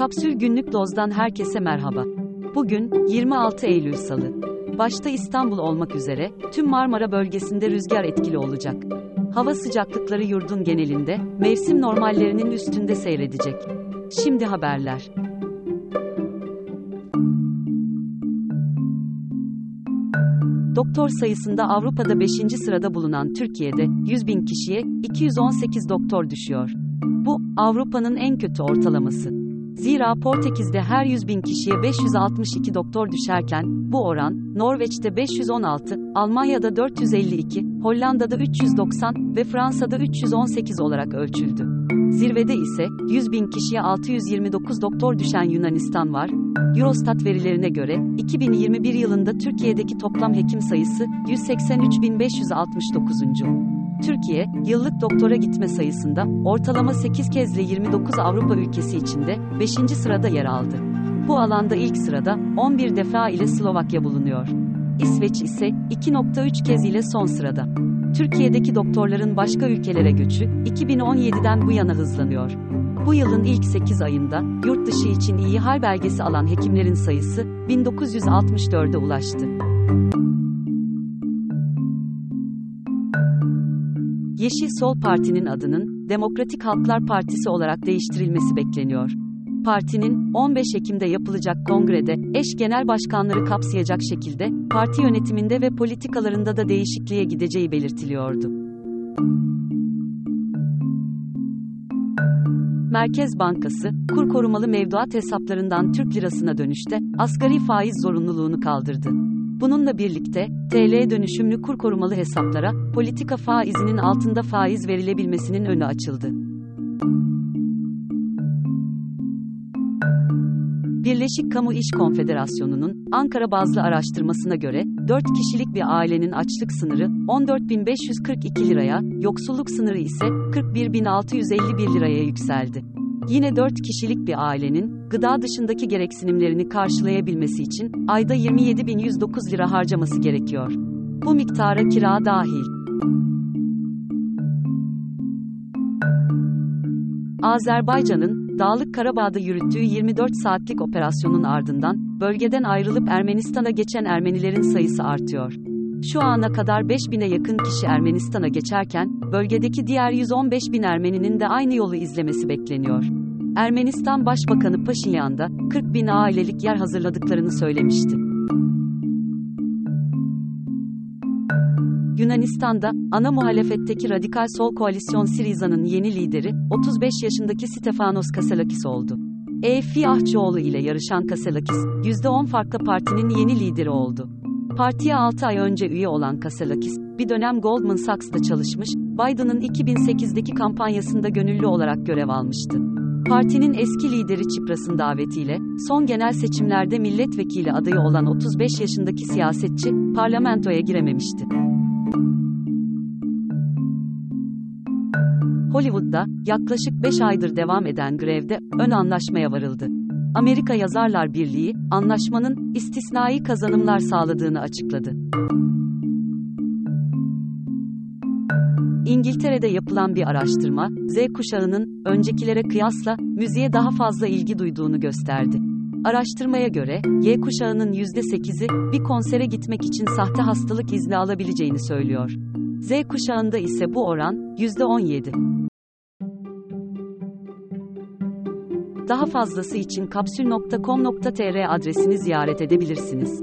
Kapsül Günlük Doz'dan herkese merhaba. Bugün 26 Eylül Salı. Başta İstanbul olmak üzere tüm Marmara bölgesinde rüzgar etkili olacak. Hava sıcaklıkları yurdun genelinde mevsim normallerinin üstünde seyredecek. Şimdi haberler. Doktor sayısında Avrupa'da 5. sırada bulunan Türkiye'de 100 bin kişiye 218 doktor düşüyor. Bu, Avrupa'nın en kötü ortalaması. Zira Portekiz'de her 100 bin kişiye 562 doktor düşerken, bu oran, Norveç'te 516, Almanya'da 452, Hollanda'da 390 ve Fransa'da 318 olarak ölçüldü. Zirvede ise, 100 bin kişiye 629 doktor düşen Yunanistan var. Eurostat verilerine göre, 2021 yılında Türkiye'deki toplam hekim sayısı, 183.569. Türkiye, yıllık doktora gitme sayısında, ortalama 8 kezle 29 Avrupa ülkesi içinde, 5. sırada yer aldı. Bu alanda ilk sırada, 11 defa ile Slovakya bulunuyor. İsveç ise, 2.3 kez ile son sırada. Türkiye'deki doktorların başka ülkelere göçü, 2017'den bu yana hızlanıyor. Bu yılın ilk 8 ayında, yurt dışı için iyi hal belgesi alan hekimlerin sayısı, 1964'e ulaştı. Yeşil Sol Parti'nin adının Demokratik Halklar Partisi olarak değiştirilmesi bekleniyor. Partinin 15 Ekim'de yapılacak kongrede eş genel başkanları kapsayacak şekilde parti yönetiminde ve politikalarında da değişikliğe gideceği belirtiliyordu. Merkez Bankası, kur korumalı mevduat hesaplarından Türk lirasına dönüşte asgari faiz zorunluluğunu kaldırdı. Bununla birlikte, TL dönüşümlü kur korumalı hesaplara, politika faizinin altında faiz verilebilmesinin önü açıldı. Birleşik Kamu İş Konfederasyonu'nun Ankara bazlı araştırmasına göre 4 kişilik bir ailenin açlık sınırı 14.542 liraya, yoksulluk sınırı ise 41.651 liraya yükseldi. Yine 4 kişilik bir ailenin gıda dışındaki gereksinimlerini karşılayabilmesi için ayda 27.109 lira harcaması gerekiyor. Bu miktara kira dahil. Azerbaycan'ın Dağlık Karabağ'da yürüttüğü 24 saatlik operasyonun ardından bölgeden ayrılıp Ermenistan'a geçen Ermenilerin sayısı artıyor. Şu ana kadar 5000'e yakın kişi Ermenistan'a geçerken, bölgedeki diğer 115 bin Ermeninin de aynı yolu izlemesi bekleniyor. Ermenistan Başbakanı Paşinyan da 40 bin ailelik yer hazırladıklarını söylemişti. Yunanistan'da, ana muhalefetteki radikal sol koalisyon Siriza'nın yeni lideri, 35 yaşındaki Stefanos Kaselakis oldu. Efi Ahçıoğlu ile yarışan Kaselakis, %10 farklı partinin yeni lideri oldu. Partiye 6 ay önce üye olan Kaselakis, bir dönem Goldman Sachs'ta çalışmış, Biden'ın 2008'deki kampanyasında gönüllü olarak görev almıştı. Partinin eski lideri Çipras'ın davetiyle, son genel seçimlerde milletvekili adayı olan 35 yaşındaki siyasetçi, parlamentoya girememişti. Hollywood'da, yaklaşık 5 aydır devam eden grevde, ön anlaşmaya varıldı. Amerika Yazarlar Birliği, anlaşmanın, istisnai kazanımlar sağladığını açıkladı. İngiltere'de yapılan bir araştırma, Z kuşağının, öncekilere kıyasla, müziğe daha fazla ilgi duyduğunu gösterdi. Araştırmaya göre, Y kuşağının %8'i, bir konsere gitmek için sahte hastalık izni alabileceğini söylüyor. Z kuşağında ise bu oran, %17. Daha fazlası için kapsül.com.tr adresini ziyaret edebilirsiniz.